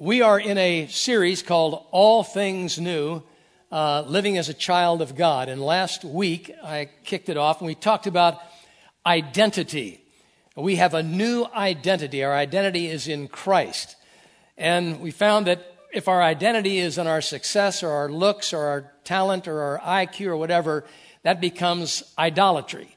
We are in a series called All Things New, uh, Living as a Child of God. And last week I kicked it off and we talked about identity. We have a new identity. Our identity is in Christ. And we found that if our identity is in our success or our looks or our talent or our IQ or whatever, that becomes idolatry,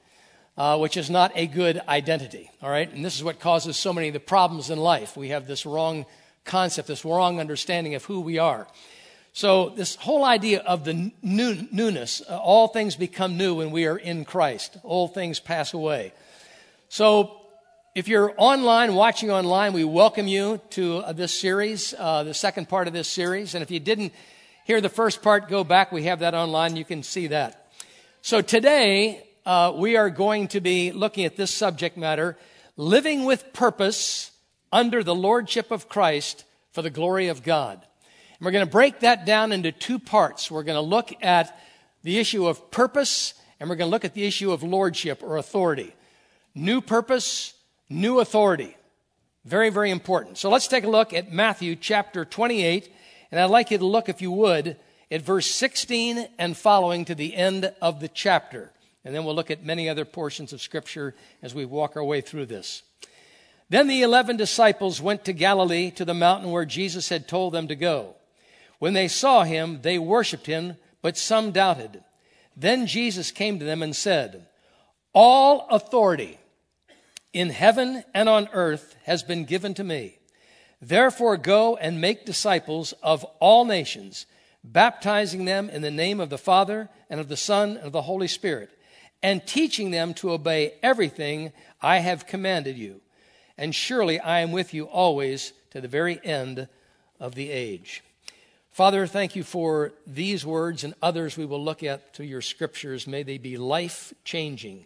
uh, which is not a good identity. All right? And this is what causes so many of the problems in life. We have this wrong concept, this wrong understanding of who we are. So, this whole idea of the new, newness, uh, all things become new when we are in Christ, old things pass away. So, if you're online, watching online, we welcome you to uh, this series, uh, the second part of this series. And if you didn't hear the first part, go back. We have that online. You can see that. So, today, uh, we are going to be looking at this subject matter living with purpose under the lordship of Christ for the glory of God. And we're going to break that down into two parts. We're going to look at the issue of purpose and we're going to look at the issue of lordship or authority. New purpose, new authority. Very, very important. So let's take a look at Matthew chapter 28. And I'd like you to look, if you would, at verse 16 and following to the end of the chapter. And then we'll look at many other portions of Scripture as we walk our way through this. Then the eleven disciples went to Galilee to the mountain where Jesus had told them to go. When they saw him, they worshiped him, but some doubted. Then Jesus came to them and said, All authority in heaven and on earth has been given to me. Therefore go and make disciples of all nations, baptizing them in the name of the Father and of the Son and of the Holy Spirit, and teaching them to obey everything I have commanded you and surely I am with you always to the very end of the age. Father, thank you for these words and others we will look at through your scriptures. May they be life changing.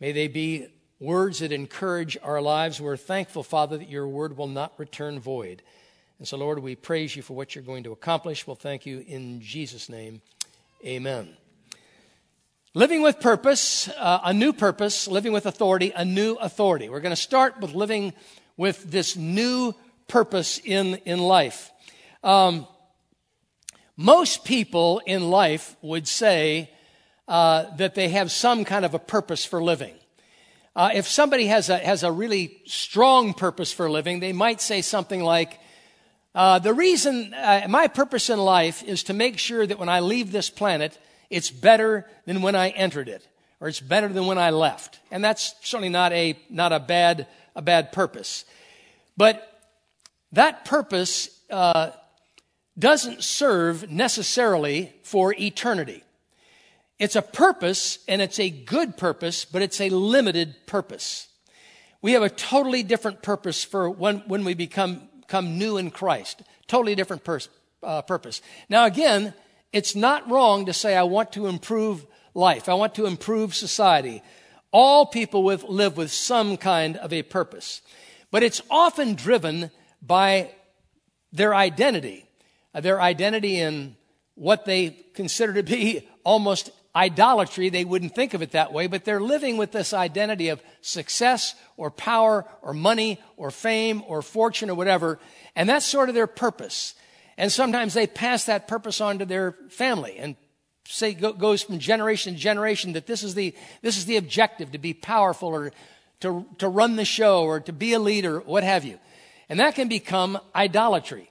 May they be words that encourage our lives. We're thankful, Father, that your word will not return void. And so, Lord, we praise you for what you're going to accomplish. We'll thank you in Jesus' name. Amen. Living with purpose, uh, a new purpose, living with authority, a new authority. We're going to start with living with this new purpose in, in life. Um, most people in life would say uh, that they have some kind of a purpose for living. Uh, if somebody has a, has a really strong purpose for living, they might say something like, uh, The reason uh, my purpose in life is to make sure that when I leave this planet, it's better than when I entered it, or it's better than when I left. And that's certainly not a, not a bad, a bad purpose. But that purpose uh, doesn't serve necessarily for eternity. It's a purpose, and it's a good purpose, but it's a limited purpose. We have a totally different purpose for when, when we become, become new in Christ. Totally different pers- uh, purpose. Now, again, it's not wrong to say, I want to improve life. I want to improve society. All people with, live with some kind of a purpose. But it's often driven by their identity, uh, their identity in what they consider to be almost idolatry. They wouldn't think of it that way, but they're living with this identity of success or power or money or fame or fortune or whatever. And that's sort of their purpose. And sometimes they pass that purpose on to their family and say goes from generation to generation that this is the this is the objective to be powerful or to, to run the show or to be a leader, what have you. And that can become idolatry.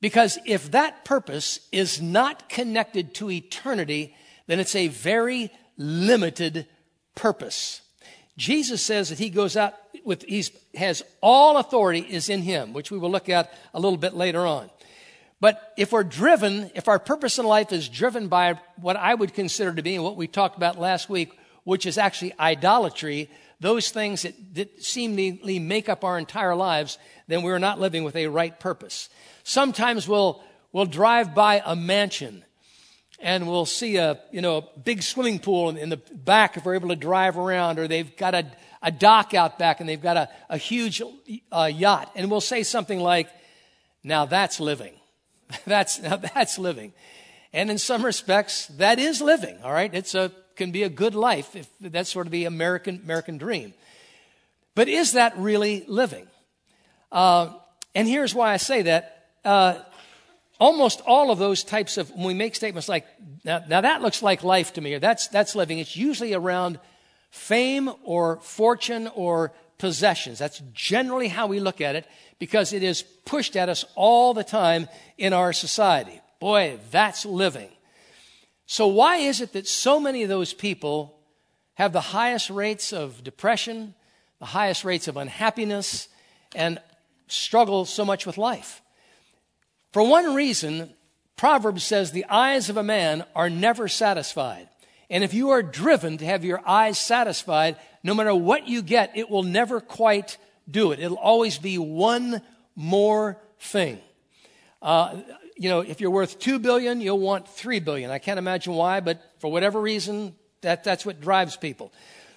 Because if that purpose is not connected to eternity, then it's a very limited purpose. Jesus says that he goes out with, he has all authority is in him, which we will look at a little bit later on. But if we're driven, if our purpose in life is driven by what I would consider to be, what we talked about last week, which is actually idolatry, those things that, that seemingly make up our entire lives, then we're not living with a right purpose. Sometimes we'll, we'll drive by a mansion and we'll see a, you know, a big swimming pool in, in the back if we're able to drive around, or they've got a, a dock out back and they've got a, a huge uh, yacht. And we'll say something like, now that's living. that's, that's living. And in some respects, that is living, all right? It's a, can be a good life if that's sort of the American, American dream. But is that really living? Uh, and here's why I say that. uh, almost all of those types of, when we make statements like, now, now that looks like life to me, or that's, that's living, it's usually around fame or fortune or possessions. That's generally how we look at it because it is pushed at us all the time in our society. Boy, that's living. So, why is it that so many of those people have the highest rates of depression, the highest rates of unhappiness, and struggle so much with life? For one reason, Proverbs says the eyes of a man are never satisfied. And if you are driven to have your eyes satisfied, no matter what you get, it will never quite do it. It'll always be one more thing. Uh, you know, if you're worth two billion, you'll want three billion. I can't imagine why, but for whatever reason, that, that's what drives people.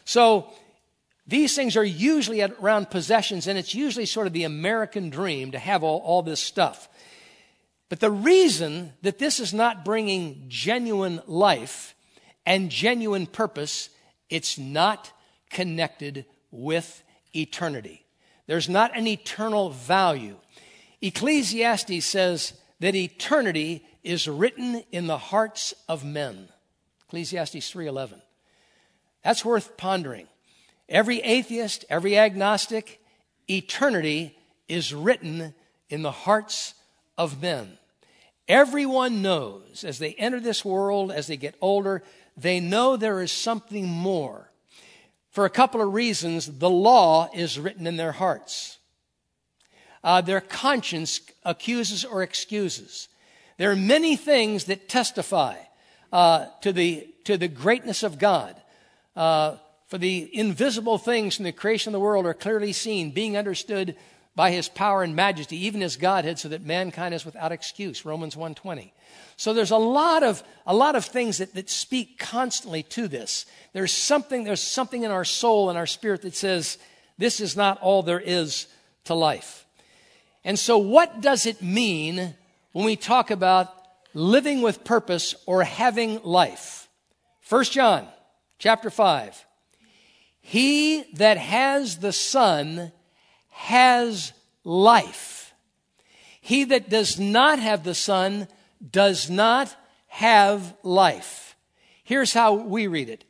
So these things are usually around possessions, and it's usually sort of the American dream to have all, all this stuff. But the reason that this is not bringing genuine life and genuine purpose, it's not connected with eternity. There's not an eternal value. Ecclesiastes says that eternity is written in the hearts of men. Ecclesiastes 3:11. That's worth pondering. Every atheist, every agnostic, eternity is written in the hearts of men. Everyone knows as they enter this world, as they get older, they know there is something more. For a couple of reasons, the law is written in their hearts. Uh, their conscience accuses or excuses. There are many things that testify uh, to, the, to the greatness of God. Uh, for the invisible things in the creation of the world are clearly seen, being understood by his power and majesty, even his Godhead, so that mankind is without excuse. Romans 1.20. So there's a lot of, a lot of things that, that speak constantly to this. There's something, there's something in our soul and our spirit that says, this is not all there is to life. And so what does it mean when we talk about living with purpose or having life? 1 John chapter 5. He that has the Son has life. He that does not have the Son does not have life. Here's how we read it.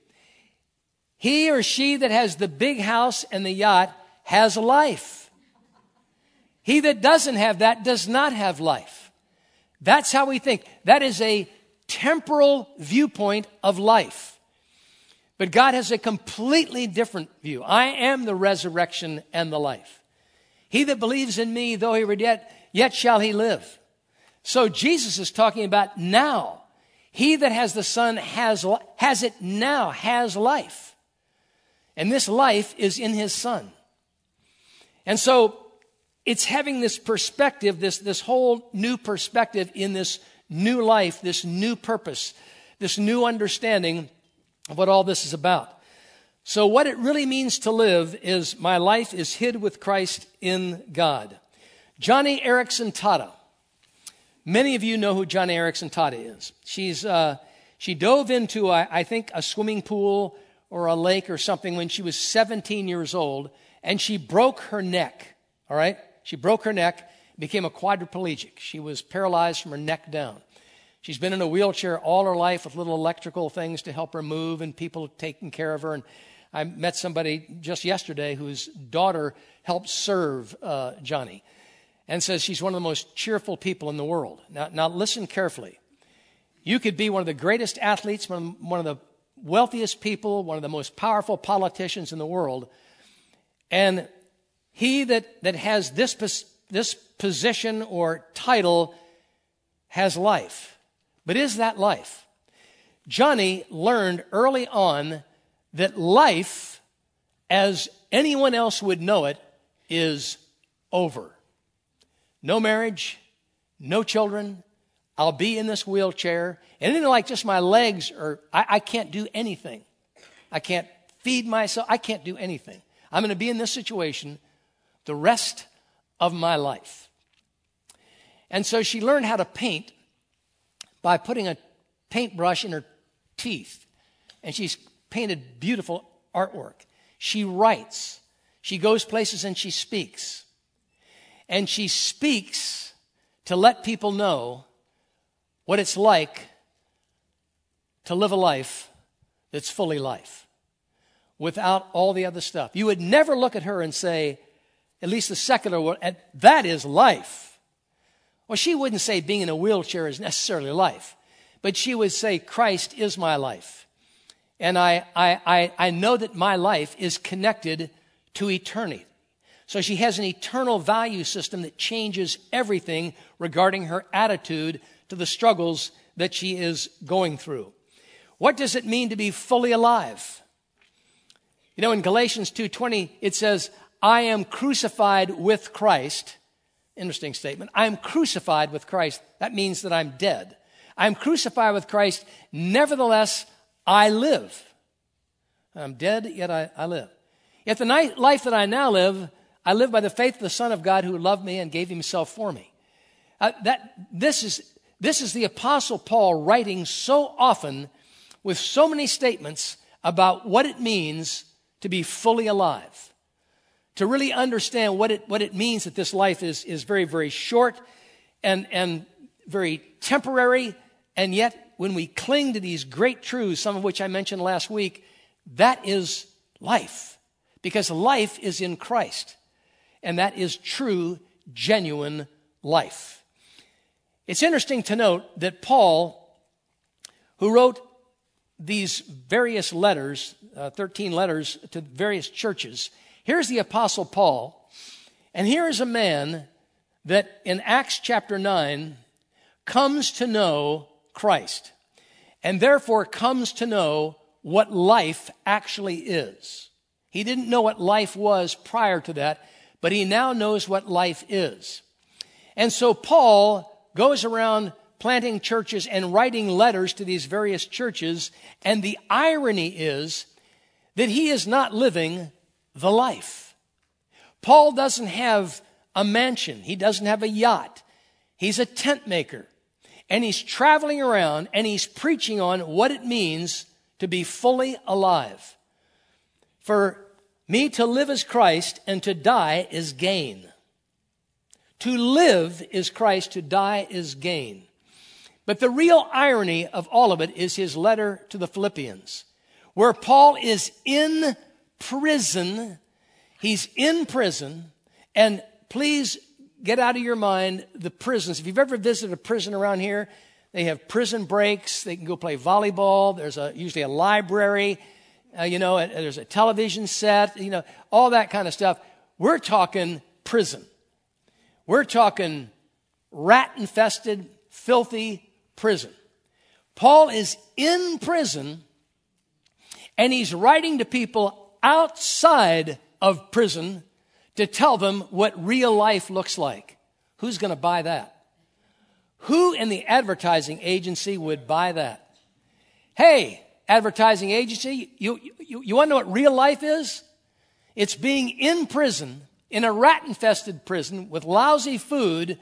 He or she that has the big house and the yacht has life. He that doesn't have that does not have life. That's how we think. That is a temporal viewpoint of life. But God has a completely different view. I am the resurrection and the life. He that believes in me, though he were dead, yet shall he live. So Jesus is talking about now. He that has the Son has, has it now, has life. And this life is in his Son. And so it's having this perspective, this, this whole new perspective in this new life, this new purpose, this new understanding of what all this is about. So, what it really means to live is my life is hid with Christ in God. Joni Eareckson Tada. Many of you know who Joni Eareckson Tada is. She's, uh, she dove into, I, I think, a swimming pool or a lake or something when she was 17 years old, and she broke her neck. All right? She broke her neck, became a quadriplegic. She was paralyzed from her neck down. She's been in a wheelchair all her life with little electrical things to help her move and people taking care of her. And I met somebody just yesterday whose daughter helped serve uh, Joni and says she's one of the most cheerful people in the world. Now, now listen carefully. You could be one of the greatest athletes, one of the wealthiest people, one of the most powerful politicians in the world, and he that, that has this, this position or title has life. But is that life? Joni learned early on that life, as anyone else would know it, is over. No marriage, no children. I'll be in this wheelchair. And then, like just my legs are, I, I can't do anything. I can't feed myself. I can't do anything. I'm going to be in this situation the rest of my life. And so she learned how to paint by putting a paintbrush in her teeth. And she's painted beautiful artwork. She writes. She goes places and she speaks. And she speaks to let people know what it's like to live a life that's fully life without all the other stuff. You would never look at her and say, at least the secular world, that is life. Well, she wouldn't say being in a wheelchair is necessarily life, but she would say, Christ is my life. And I, I, I, I know that my life is connected to eternity. So she has an eternal value system that changes everything regarding her attitude to the struggles that she is going through. What does it mean to be fully alive? You know, in Galatians 2:20 it says, "I am crucified with Christ." Interesting statement. I am crucified with Christ. That means that I'm dead. I'm crucified with Christ. Nevertheless, I live. I'm dead, yet I, I live. Yet the life that I now live, I live by the faith of the Son of God who loved me and gave himself for me. Uh, that, this, is, this is the Apostle Paul writing so often with so many statements about what it means to be fully alive. To really understand what it, what it means that this life is, is very, very short and, and very temporary, and yet when we cling to these great truths, some of which I mentioned last week, that is life. Because life is in Christ. And that is true, genuine life. It's interesting to note that Paul, who wrote these various letters, uh, 13 letters to various churches, here's the Apostle Paul, and here is a man that in Acts chapter 9 comes to know Christ, and therefore comes to know what life actually is. He didn't know what life was prior to that, but he now knows what life is. And so Paul goes around planting churches and writing letters to these various churches, and the irony is that he is not living the life. Paul doesn't have a mansion, he doesn't have a yacht, he's a tent maker and he's traveling around and he's preaching on what it means to be fully alive. For me to live as Christ and to die is gain. To live is Christ, to die is gain. But the real irony of all of it is his letter to the Philippians, where Paul is in prison. He's in prison, and please get out of your mind the prisons. If you've ever visited a prison around here, they have prison breaks. They can go play volleyball. There's a, usually a library. Uh, you know, there's a television set. You know, all that kind of stuff. We're talking prison. We're talking rat infested, filthy prison. Paul is in prison and he's writing to people outside of prison to tell them what real life looks like. Who's going to buy that? Who in the advertising agency would buy that? Hey, advertising agency, you, you, you want to know what real life is? It's being in prison, in a rat infested prison with lousy food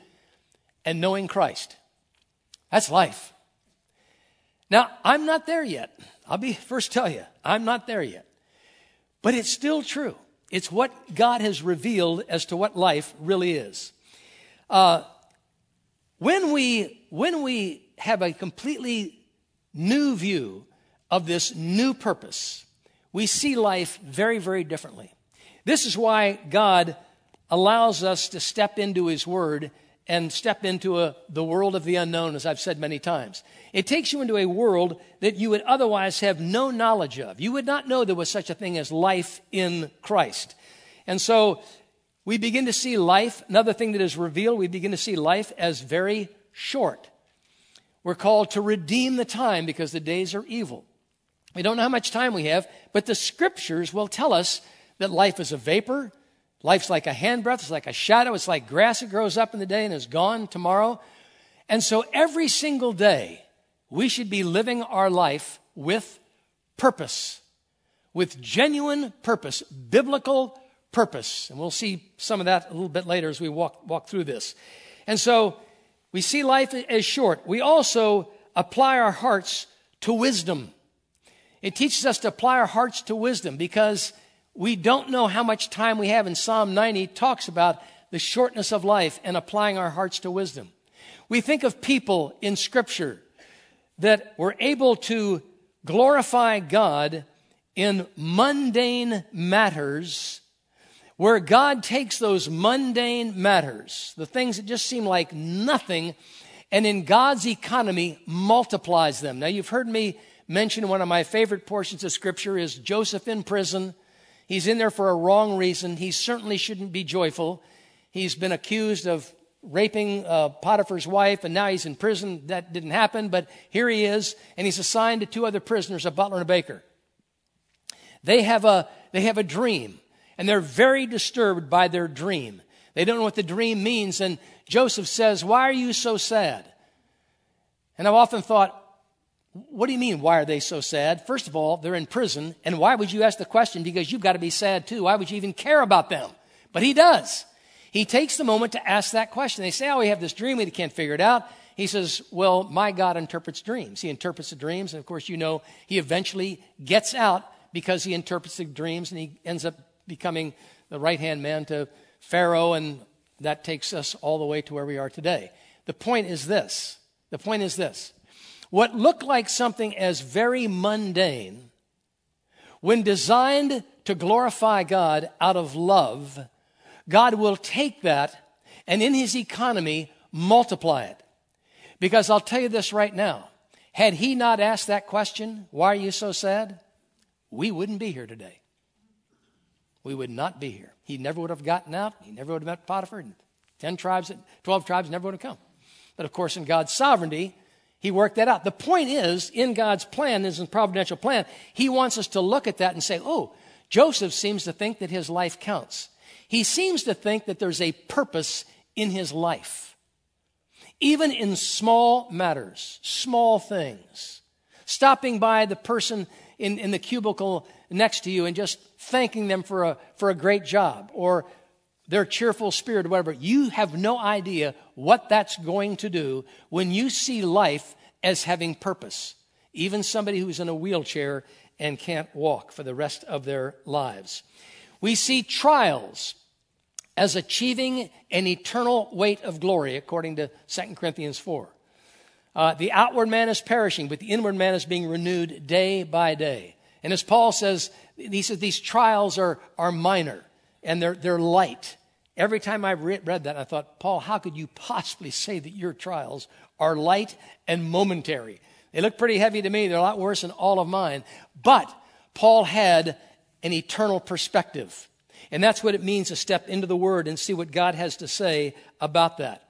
and knowing Christ. That's life. Now, I'm not there yet. I'll be first tell you, I'm not there yet. But it's still true. It's what God has revealed as to what life really is. Uh, when we when we have a completely new view of this new purpose, we see life very, very differently. This is why God allows us to step into His Word and step into a, the world of the unknown, as I've said many times. It takes you into a world that you would otherwise have no knowledge of. You would not know there was such a thing as life in Christ. And so we begin to see life, another thing that is revealed, we begin to see life as very short. We're called to redeem the time because the days are evil. We don't know how much time we have, but the scriptures will tell us that life is a vapor, Life's like a handbreadth, it's like a shadow, it's like grass that grows up in the day and is gone tomorrow. And so every single day, we should be living our life with purpose, with genuine purpose, biblical purpose. And we'll see some of that a little bit later as we walk, walk through this. And so we see life as short. We also apply our hearts to wisdom. It teaches us to apply our hearts to wisdom because we don't know how much time we have. And Psalm 90 talks about the shortness of life and applying our hearts to wisdom. We think of people in Scripture that were able to glorify God in mundane matters where God takes those mundane matters, the things that just seem like nothing, and in God's economy multiplies them. Now, you've heard me mention one of my favorite portions of Scripture is Joseph in prison. He's in there for a wrong reason. He certainly shouldn't be joyful. He's been accused of raping uh, Potiphar's wife, and now he's in prison. That didn't happen, but here he is, and he's assigned to two other prisoners, a butler and a baker. They have a, they have a dream, and they're very disturbed by their dream. They don't know what the dream means, and Joseph says, Why are you so sad? And I've often thought, what do you mean, why are they so sad? First of all, they're in prison, and why would you ask the question? Because you've got to be sad too. Why would you even care about them? But he does. He takes the moment to ask that question. They say, Oh, we have this dream, we can't figure it out. He says, Well, my God interprets dreams. He interprets the dreams, and of course, you know, he eventually gets out because he interprets the dreams, and he ends up becoming the right hand man to Pharaoh, and that takes us all the way to where we are today. The point is this the point is this. What looked like something as very mundane, when designed to glorify God out of love, God will take that and in his economy multiply it. Because I'll tell you this right now had he not asked that question, why are you so sad? We wouldn't be here today. We would not be here. He never would have gotten out. He never would have met Potiphar. And 10 tribes, 12 tribes never would have come. But of course, in God's sovereignty, he worked that out. The point is, in God's plan, in his providential plan, he wants us to look at that and say, oh, Joseph seems to think that his life counts. He seems to think that there's a purpose in his life. Even in small matters, small things. Stopping by the person in, in the cubicle next to you and just thanking them for a, for a great job or their cheerful spirit whatever. You have no idea what that's going to do when you see life as having purpose. Even somebody who's in a wheelchair and can't walk for the rest of their lives. We see trials as achieving an eternal weight of glory, according to 2 Corinthians 4. Uh, the outward man is perishing, but the inward man is being renewed day by day. And as Paul says, he says these trials are, are minor and they're, they're light. Every time I read, read that, I thought, Paul, how could you possibly say that your trials are light and momentary? They look pretty heavy to me. They're a lot worse than all of mine. But Paul had an eternal perspective. And that's what it means to step into the Word and see what God has to say about that.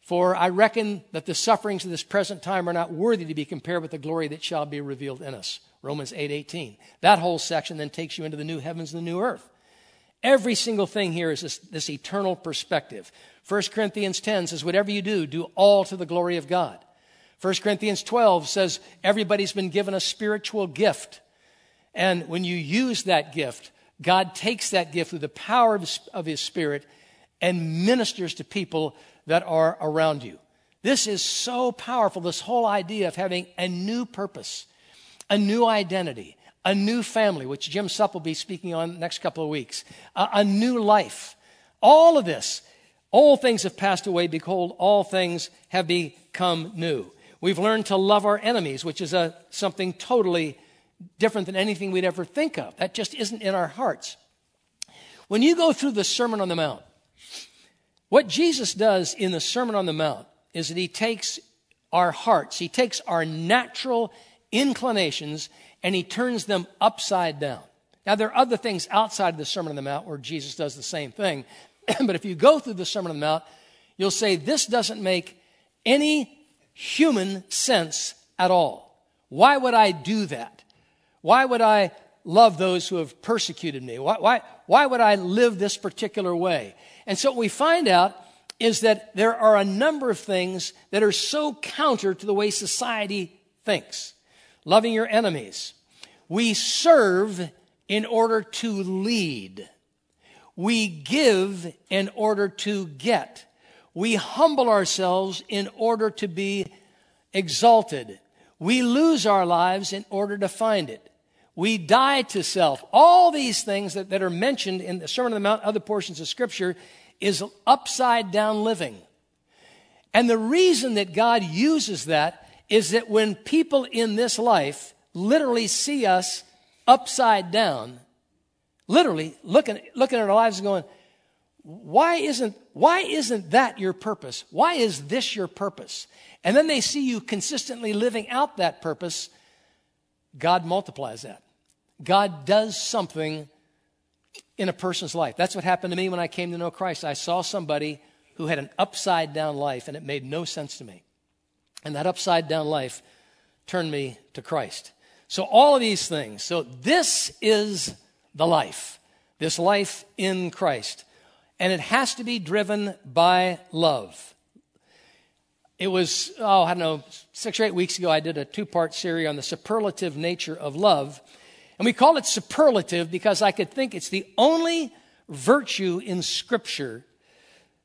For I reckon that the sufferings of this present time are not worthy to be compared with the glory that shall be revealed in us. Romans 8 18. That whole section then takes you into the new heavens and the new earth. Every single thing here is this, this eternal perspective. 1 Corinthians 10 says, Whatever you do, do all to the glory of God. 1 Corinthians 12 says, Everybody's been given a spiritual gift. And when you use that gift, God takes that gift through the power of his, of his Spirit and ministers to people that are around you. This is so powerful, this whole idea of having a new purpose, a new identity, a new family, which Jim Supp will be speaking on next couple of weeks, a, a new life. All of this, all things have passed away. Behold, all things have become new. We've learned to love our enemies, which is a, something totally different than anything we'd ever think of. That just isn't in our hearts. When you go through the Sermon on the Mount, what Jesus does in the Sermon on the Mount is that he takes our hearts, he takes our natural inclinations, and he turns them upside down. Now, there are other things outside of the Sermon on the Mount where Jesus does the same thing. but if you go through the Sermon on the Mount, you'll say, This doesn't make any human sense at all. Why would I do that? Why would I love those who have persecuted me? Why, why, why would I live this particular way? And so what we find out is that there are a number of things that are so counter to the way society thinks. Loving your enemies. We serve in order to lead. We give in order to get. We humble ourselves in order to be exalted. We lose our lives in order to find it. We die to self. All these things that, that are mentioned in the Sermon on the Mount, other portions of Scripture, is upside down living. And the reason that God uses that is that when people in this life literally see us upside down, literally looking, looking at our lives and going, why isn't, why isn't that your purpose? Why is this your purpose? And then they see you consistently living out that purpose. God multiplies that. God does something in a person's life. That's what happened to me when I came to know Christ. I saw somebody who had an upside down life and it made no sense to me. And that upside down life turned me to Christ. So, all of these things. So, this is the life, this life in Christ. And it has to be driven by love. It was, oh, I don't know, six or eight weeks ago, I did a two part series on the superlative nature of love. And we call it superlative because I could think it's the only virtue in Scripture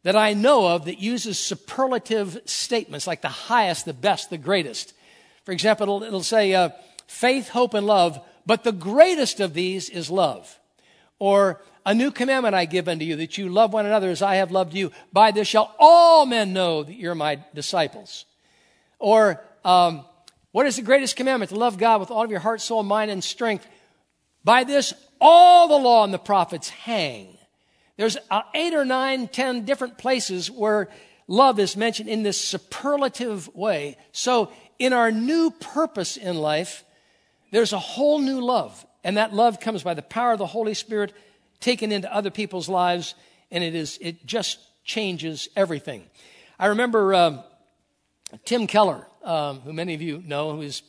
that I know of that uses superlative statements like the highest, the best, the greatest. For example, it'll, it'll say uh, faith, hope, and love, but the greatest of these is love. Or a new commandment I give unto you, that you love one another as I have loved you. By this shall all men know that you're my disciples. Or, um, what is the greatest commandment? To love God with all of your heart, soul, mind, and strength. By this, all the law and the prophets hang. There's uh, eight or nine, ten different places where love is mentioned in this superlative way. So, in our new purpose in life, there's a whole new love. And that love comes by the power of the Holy Spirit taken into other people's lives, and it, is, it just changes everything. I remember um, Tim Keller, um, who many of you know, who is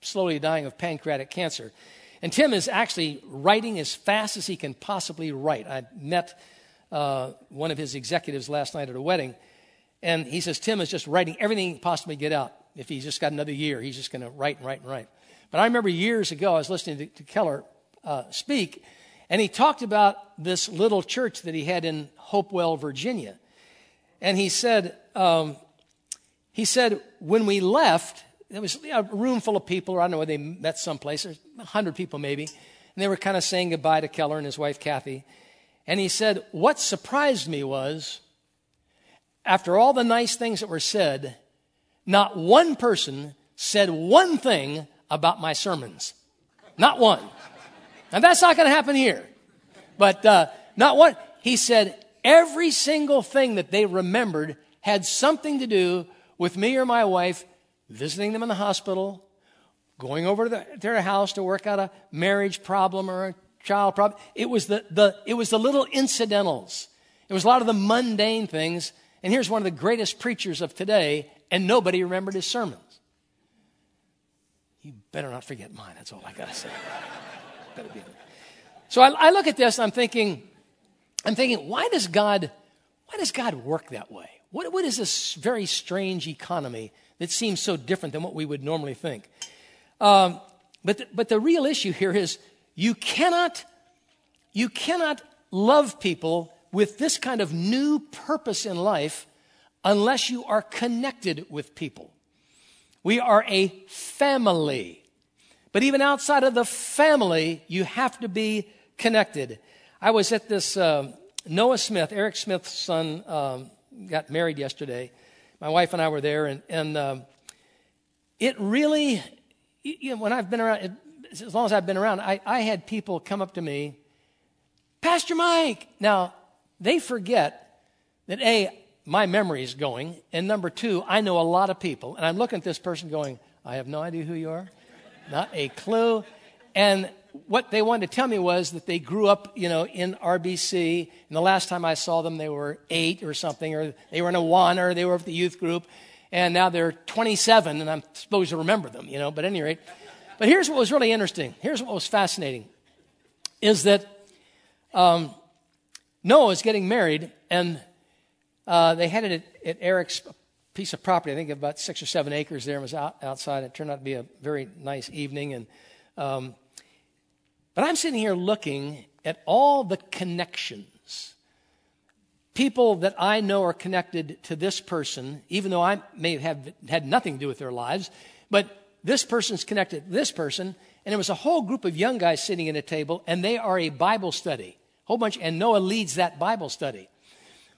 slowly dying of pancreatic cancer. And Tim is actually writing as fast as he can possibly write. I met uh, one of his executives last night at a wedding, and he says Tim is just writing everything he can possibly get out. If he's just got another year, he's just going to write and write and write. But I remember years ago, I was listening to, to Keller uh, speak, and he talked about this little church that he had in Hopewell, Virginia. And he said, um, he said, when we left, there was a room full of people, or I don't know where they met someplace, there's 100 people maybe, and they were kind of saying goodbye to Keller and his wife Kathy. And he said, What surprised me was, after all the nice things that were said, not one person said one thing about my sermons. Not one. And that's not going to happen here. But uh, not one. He said every single thing that they remembered had something to do with me or my wife visiting them in the hospital, going over to the, their house to work out a marriage problem or a child problem. It was the, the, it was the little incidentals. It was a lot of the mundane things. And here's one of the greatest preachers of today, and nobody remembered his sermons. You better not forget mine. That's all I got to say. so I, I look at this, I'm thinking, I'm thinking, why does God, why does God work that way? What, what is this very strange economy that seems so different than what we would normally think. Um, but, the, but the real issue here is you cannot, you cannot love people with this kind of new purpose in life unless you are connected with people. We are a family. But even outside of the family, you have to be connected. I was at this uh, Noah Smith, Eric Smith's son, um, got married yesterday my wife and I were there, and, and um, it really, you know, when I've been around, as long as I've been around, I, I had people come up to me, Pastor Mike. Now, they forget that A, my memory is going, and number two, I know a lot of people, and I'm looking at this person going, I have no idea who you are, not a clue. And what they wanted to tell me was that they grew up, you know, in RBC. And the last time I saw them, they were eight or something, or they were in a one, or they were with the youth group. And now they're 27, and I'm supposed to remember them, you know. But at any rate, but here's what was really interesting. Here's what was fascinating, is that um, Noah is getting married, and uh, they had it at, at, Eric's piece of property. I think about six or seven acres there. It was out, outside. It turned out to be a very nice evening, and um, but I'm sitting here looking at all the connections. People that I know are connected to this person, even though I may have had nothing to do with their lives, but this person's connected to this person. And there was a whole group of young guys sitting at a table, and they are a Bible study. Whole bunch, and Noah leads that Bible study.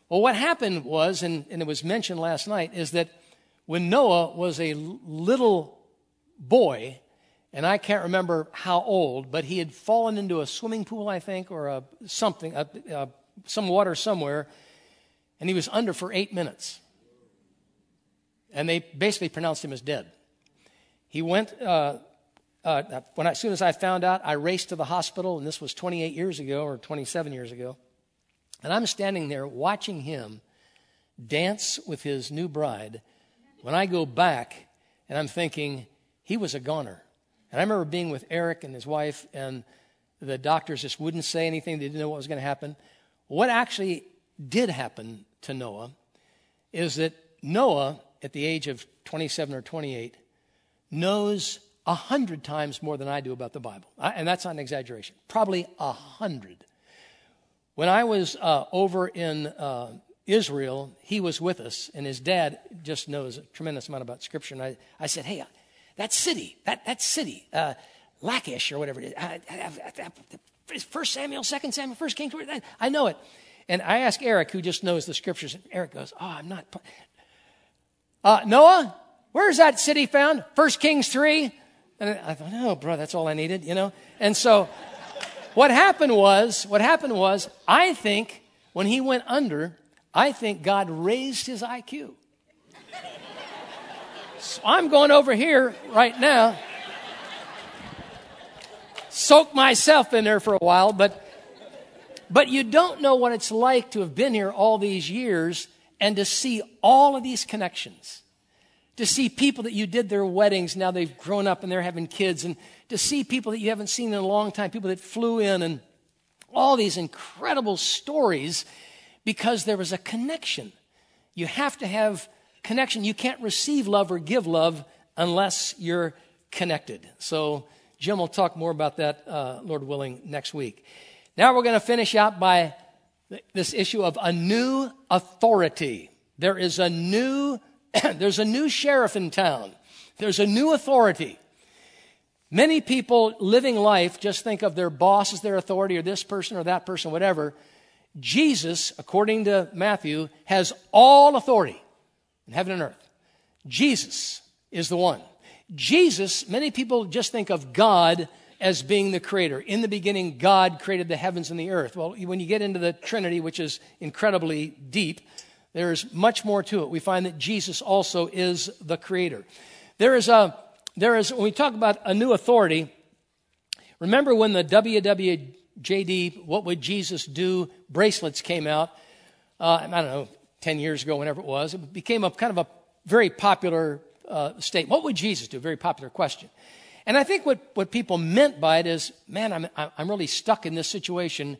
Well, what happened was, and, and it was mentioned last night, is that when Noah was a little boy, and I can't remember how old, but he had fallen into a swimming pool, I think, or a, something, a, a, some water somewhere, and he was under for eight minutes. And they basically pronounced him as dead. He went, uh, uh, when I, as soon as I found out, I raced to the hospital, and this was 28 years ago or 27 years ago. And I'm standing there watching him dance with his new bride when I go back and I'm thinking, he was a goner. And I remember being with Eric and his wife, and the doctors just wouldn't say anything. They didn't know what was going to happen. What actually did happen to Noah is that Noah, at the age of 27 or 28, knows a hundred times more than I do about the Bible. And that's not an exaggeration. Probably a hundred. When I was uh, over in uh, Israel, he was with us, and his dad just knows a tremendous amount about Scripture. And I, I said, Hey, that city, that, that city, uh, Lachish or whatever it is, First Samuel, Second Samuel, First Kings, I know it. And I ask Eric, who just knows the Scriptures, and Eric goes, Oh, I'm not. Uh, Noah, where's that city found? First Kings 3. And I thought, oh, bro, that's all I needed, you know? And so what happened was, what happened was, I think when he went under, I think God raised his IQ. So I'm going over here right now, soak myself in there for a while, but but you don't know what it's like to have been here all these years and to see all of these connections to see people that you did their weddings, now they've grown up and they're having kids, and to see people that you haven't seen in a long time, people that flew in, and all these incredible stories because there was a connection. You have to have connection. You can't receive love or give love unless you're connected. So, Jim will talk more about that, uh, Lord willing, next week. Now we're going to finish out by this issue of a new authority. There is a new there's a new sheriff in town, there's a new authority. Many people living life just think of their boss as their authority or this person or that person, whatever. Jesus, according to Matthew, has all authority in heaven and earth. Jesus is the one. Jesus, many people just think of God as being the creator. In the beginning, God created the heavens and the earth. Well, when you get into the Trinity, which is incredibly deep, there's much more to it. We find that Jesus also is the creator. There is a, there is, when we talk about a new authority, remember when the WWJD, What Would Jesus Do bracelets came out, uh, I don't know, 10 years ago, whenever it was, it became a kind of a very popular uh, statement. What would Jesus do? Very popular question. And I think what, what people meant by it is, man, I'm, I'm really stuck in this situation.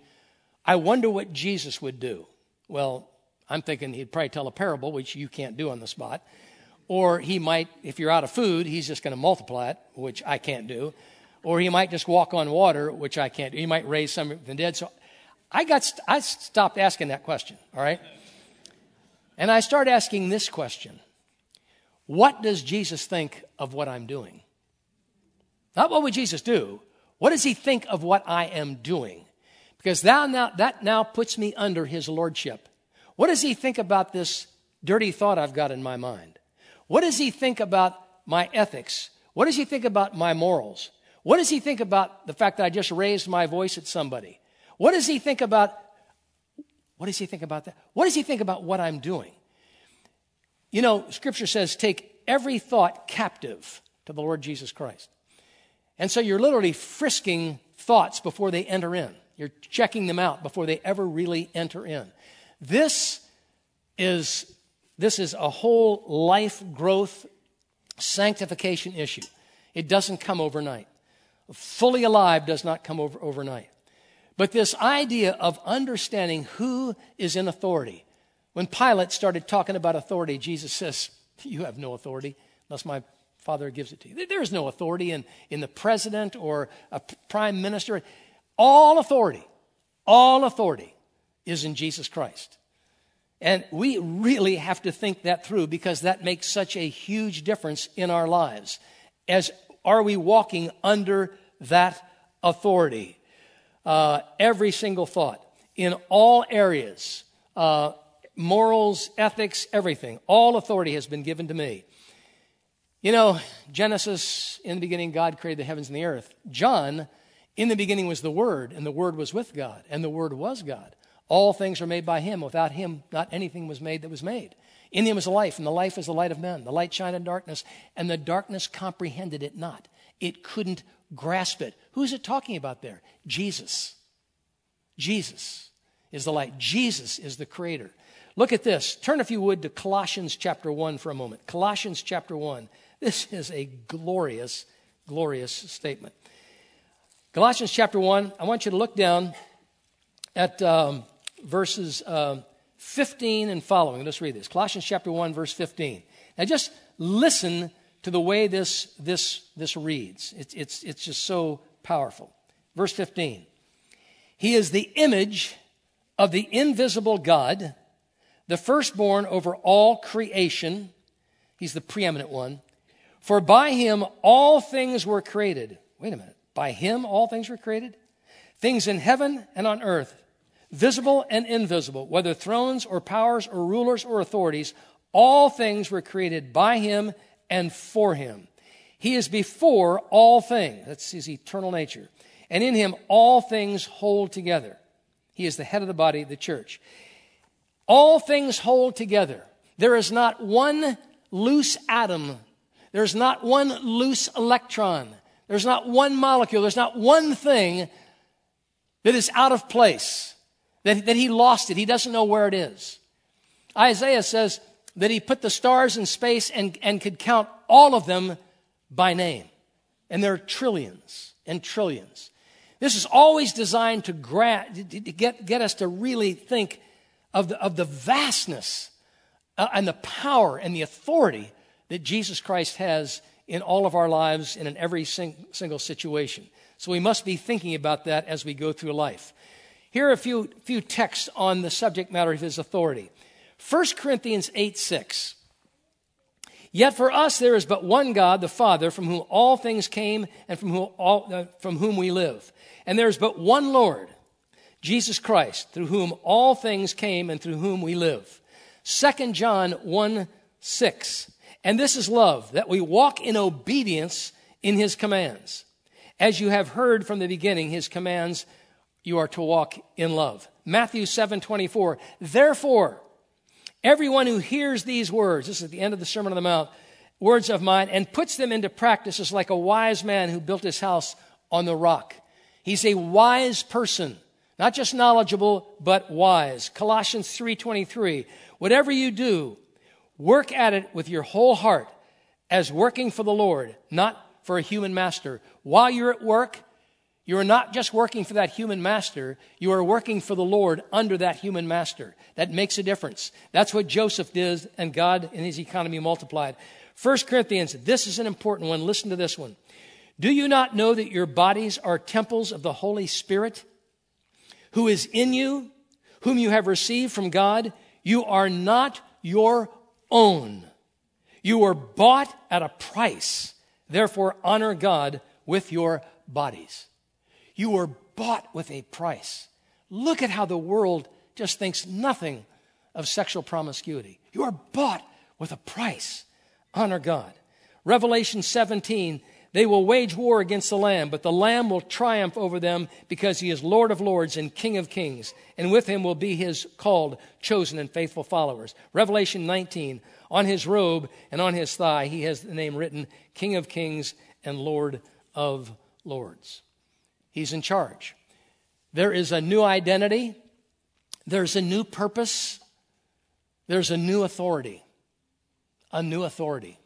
I wonder what Jesus would do. Well, I'm thinking he'd probably tell a parable, which you can't do on the spot. Or he might, if you're out of food, he's just going to multiply it, which I can't do. Or he might just walk on water, which I can't do. He might raise some of the dead. So I got, I stopped asking that question, all right? And I start asking this question What does Jesus think of what I'm doing? Not what would Jesus do? What does he think of what I am doing? Because that now, that now puts me under his lordship. What does he think about this dirty thought I've got in my mind? What does he think about my ethics? What does he think about my morals? What does he think about the fact that I just raised my voice at somebody? What does he think about what does he think about that? What does he think about what I'm doing? You know, scripture says take every thought captive to the Lord Jesus Christ. And so you're literally frisking thoughts before they enter in. You're checking them out before they ever really enter in. This is, this is a whole life growth sanctification issue. It doesn't come overnight. Fully alive does not come over overnight. But this idea of understanding who is in authority. When Pilate started talking about authority, Jesus says, You have no authority unless my Father gives it to you. There is no authority in, in the president or a prime minister. All authority, all authority is in Jesus Christ. And we really have to think that through because that makes such a huge difference in our lives. As are we walking under that authority? Uh, every single thought in all areas. Uh, morals, ethics, everything. All authority has been given to me. You know, Genesis, in the beginning, God created the heavens and the earth. John, in the beginning was the Word, and the Word was with God, and the Word was God. All things are made by Him. Without Him, not anything was made that was made. In Him is life, and the life is the light of men. The light shined in darkness, and the darkness comprehended it not. It couldn't grasp it. Who's it talking about there? Jesus. Jesus is the light. Jesus is the creator. Look at this. Turn, if you would, to Colossians chapter 1 for a moment. Colossians chapter 1. This is a glorious, glorious statement. Colossians chapter 1, I want you to look down at um, verses uh, 15 and following. Let's read this. Colossians chapter 1, verse 15. Now just listen to the way this, this, this reads. It's, it's, it's just so powerful. Verse 15 He is the image of the invisible God, the firstborn over all creation. He's the preeminent one. For by him all things were created. Wait a minute. By him all things were created? Things in heaven and on earth, visible and invisible, whether thrones or powers or rulers or authorities, all things were created by him and for him. He is before all things. That's his eternal nature. And in him all things hold together. He is the head of the body, the church. All things hold together. There is not one loose atom. There's not one loose electron. There's not one molecule. There's not one thing that is out of place, that, that he lost it. He doesn't know where it is. Isaiah says, that he put the stars in space and, and could count all of them by name. And there are trillions and trillions. This is always designed to, gra- to get, get us to really think of the, of the vastness uh, and the power and the authority that Jesus Christ has in all of our lives and in every sing, single situation. So we must be thinking about that as we go through life. Here are a few, few texts on the subject matter of his authority. 1 Corinthians 8 6. Yet for us there is but one God, the Father, from whom all things came and from whom, all, uh, from whom we live. And there is but one Lord, Jesus Christ, through whom all things came and through whom we live. 2 John 1 6. And this is love, that we walk in obedience in his commands. As you have heard from the beginning, his commands, you are to walk in love. Matthew 7 24. Therefore, Everyone who hears these words, this is at the end of the Sermon on the Mount, words of mine, and puts them into practice is like a wise man who built his house on the rock. He's a wise person, not just knowledgeable, but wise. Colossians 3:23. Whatever you do, work at it with your whole heart as working for the Lord, not for a human master. While you're at work, you are not just working for that human master, you are working for the Lord under that human master. That makes a difference. That's what Joseph did, and God in his economy multiplied. 1 Corinthians, this is an important one. Listen to this one. Do you not know that your bodies are temples of the Holy Spirit, who is in you, whom you have received from God? You are not your own. You were bought at a price. Therefore, honor God with your bodies. You were bought with a price. Look at how the world just thinks nothing of sexual promiscuity. You are bought with a price. Honor God. Revelation 17, they will wage war against the Lamb, but the Lamb will triumph over them because he is Lord of lords and King of kings, and with him will be his called, chosen, and faithful followers. Revelation 19, on his robe and on his thigh, he has the name written King of kings and Lord of lords. He's in charge. There is a new identity, there's a new purpose, there's a new authority. A new authority.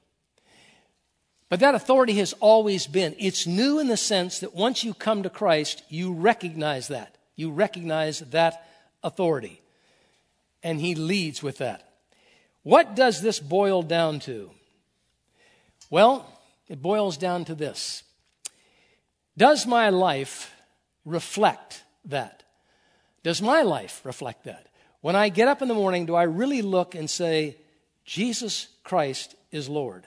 But that authority has always been. It's new in the sense that once you come to Christ, you recognize that. You recognize that authority. And He leads with that. What does this boil down to? Well, it boils down to this does my life reflect that? Does my life reflect that? When I get up in the morning, do I really look and say, Jesus Christ is Lord?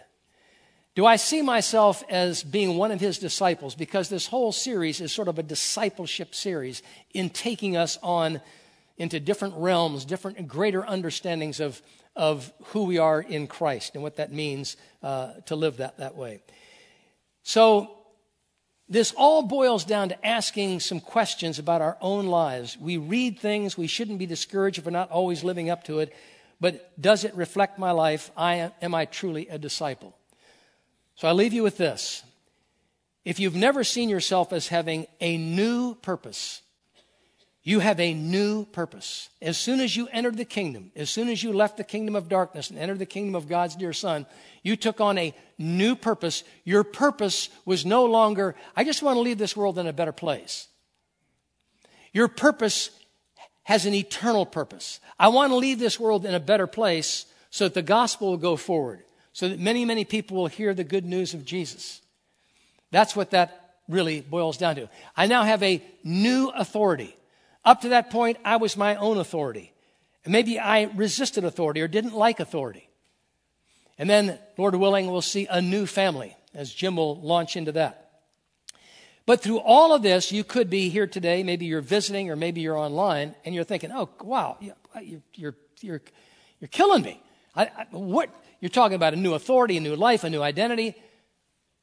Do I see myself as being one of his disciples? Because this whole series is sort of a discipleship series in taking us on into different realms, different greater understandings of, of who we are in Christ and what that means uh, to live that, that way. So, this all boils down to asking some questions about our own lives. We read things, we shouldn't be discouraged if we're not always living up to it, but does it reflect my life? I, am I truly a disciple? So I leave you with this. If you've never seen yourself as having a new purpose, you have a new purpose. As soon as you entered the kingdom, as soon as you left the kingdom of darkness and entered the kingdom of God's dear Son, you took on a new purpose. Your purpose was no longer, I just want to leave this world in a better place. Your purpose has an eternal purpose. I want to leave this world in a better place so that the gospel will go forward, so that many, many people will hear the good news of Jesus. That's what that really boils down to. I now have a new authority. Up to that point, I was my own authority. And maybe I resisted authority or didn't like authority. And then, Lord willing, we'll see a new family as Jim will launch into that. But through all of this, you could be here today. Maybe you're visiting or maybe you're online and you're thinking, oh, wow, you're, you're, you're, you're killing me. I, I, what? You're talking about a new authority, a new life, a new identity.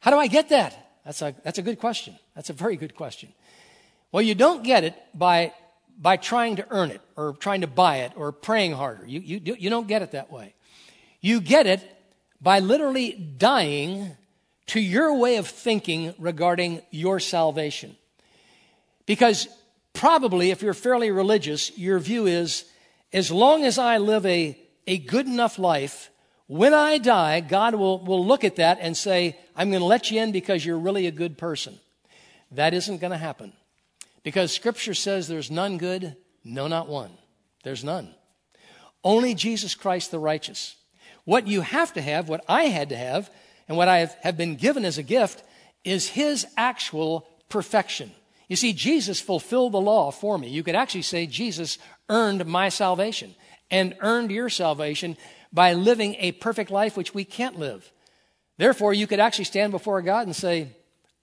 How do I get that? That's a, that's a good question. That's a very good question. Well, you don't get it by by trying to earn it or trying to buy it or praying harder. You, you, you don't get it that way. You get it by literally dying to your way of thinking regarding your salvation. Because probably, if you're fairly religious, your view is as long as I live a, a good enough life, when I die, God will, will look at that and say, I'm going to let you in because you're really a good person. That isn't going to happen. Because Scripture says there's none good, no, not one. There's none. Only Jesus Christ the righteous. What you have to have, what I had to have, and what I have been given as a gift is His actual perfection. You see, Jesus fulfilled the law for me. You could actually say Jesus earned my salvation and earned your salvation by living a perfect life which we can't live. Therefore, you could actually stand before God and say,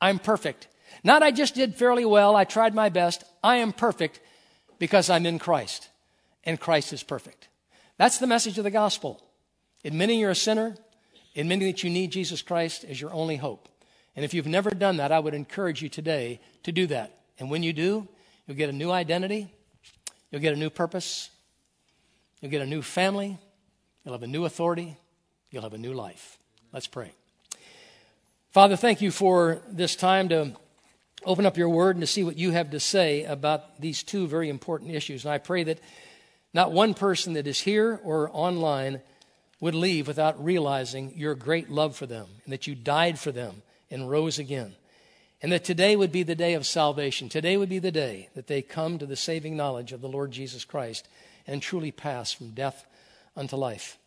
I'm perfect. Not I just did fairly well, I tried my best. I am perfect because I'm in Christ, and Christ is perfect. That's the message of the gospel. Admitting you're a sinner, admitting that you need Jesus Christ as your only hope. And if you've never done that, I would encourage you today to do that. And when you do, you'll get a new identity, you'll get a new purpose, you'll get a new family, you'll have a new authority, you'll have a new life. Let's pray. Father, thank you for this time to open up your word and to see what you have to say about these two very important issues. And I pray that not one person that is here or online would leave without realizing your great love for them and that you died for them and rose again. And that today would be the day of salvation. Today would be the day that they come to the saving knowledge of the Lord Jesus Christ and truly pass from death unto life.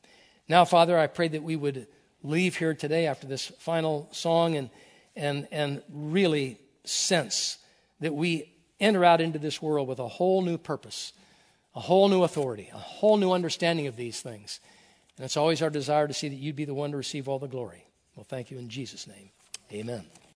Now, Father, I pray that we would leave here today after this final song and, and, and really sense that we enter out into this world with a whole new purpose, a whole new authority, a whole new understanding of these things. And it's always our desire to see that you'd be the one to receive all the glory. Well, thank you in Jesus' name. Amen.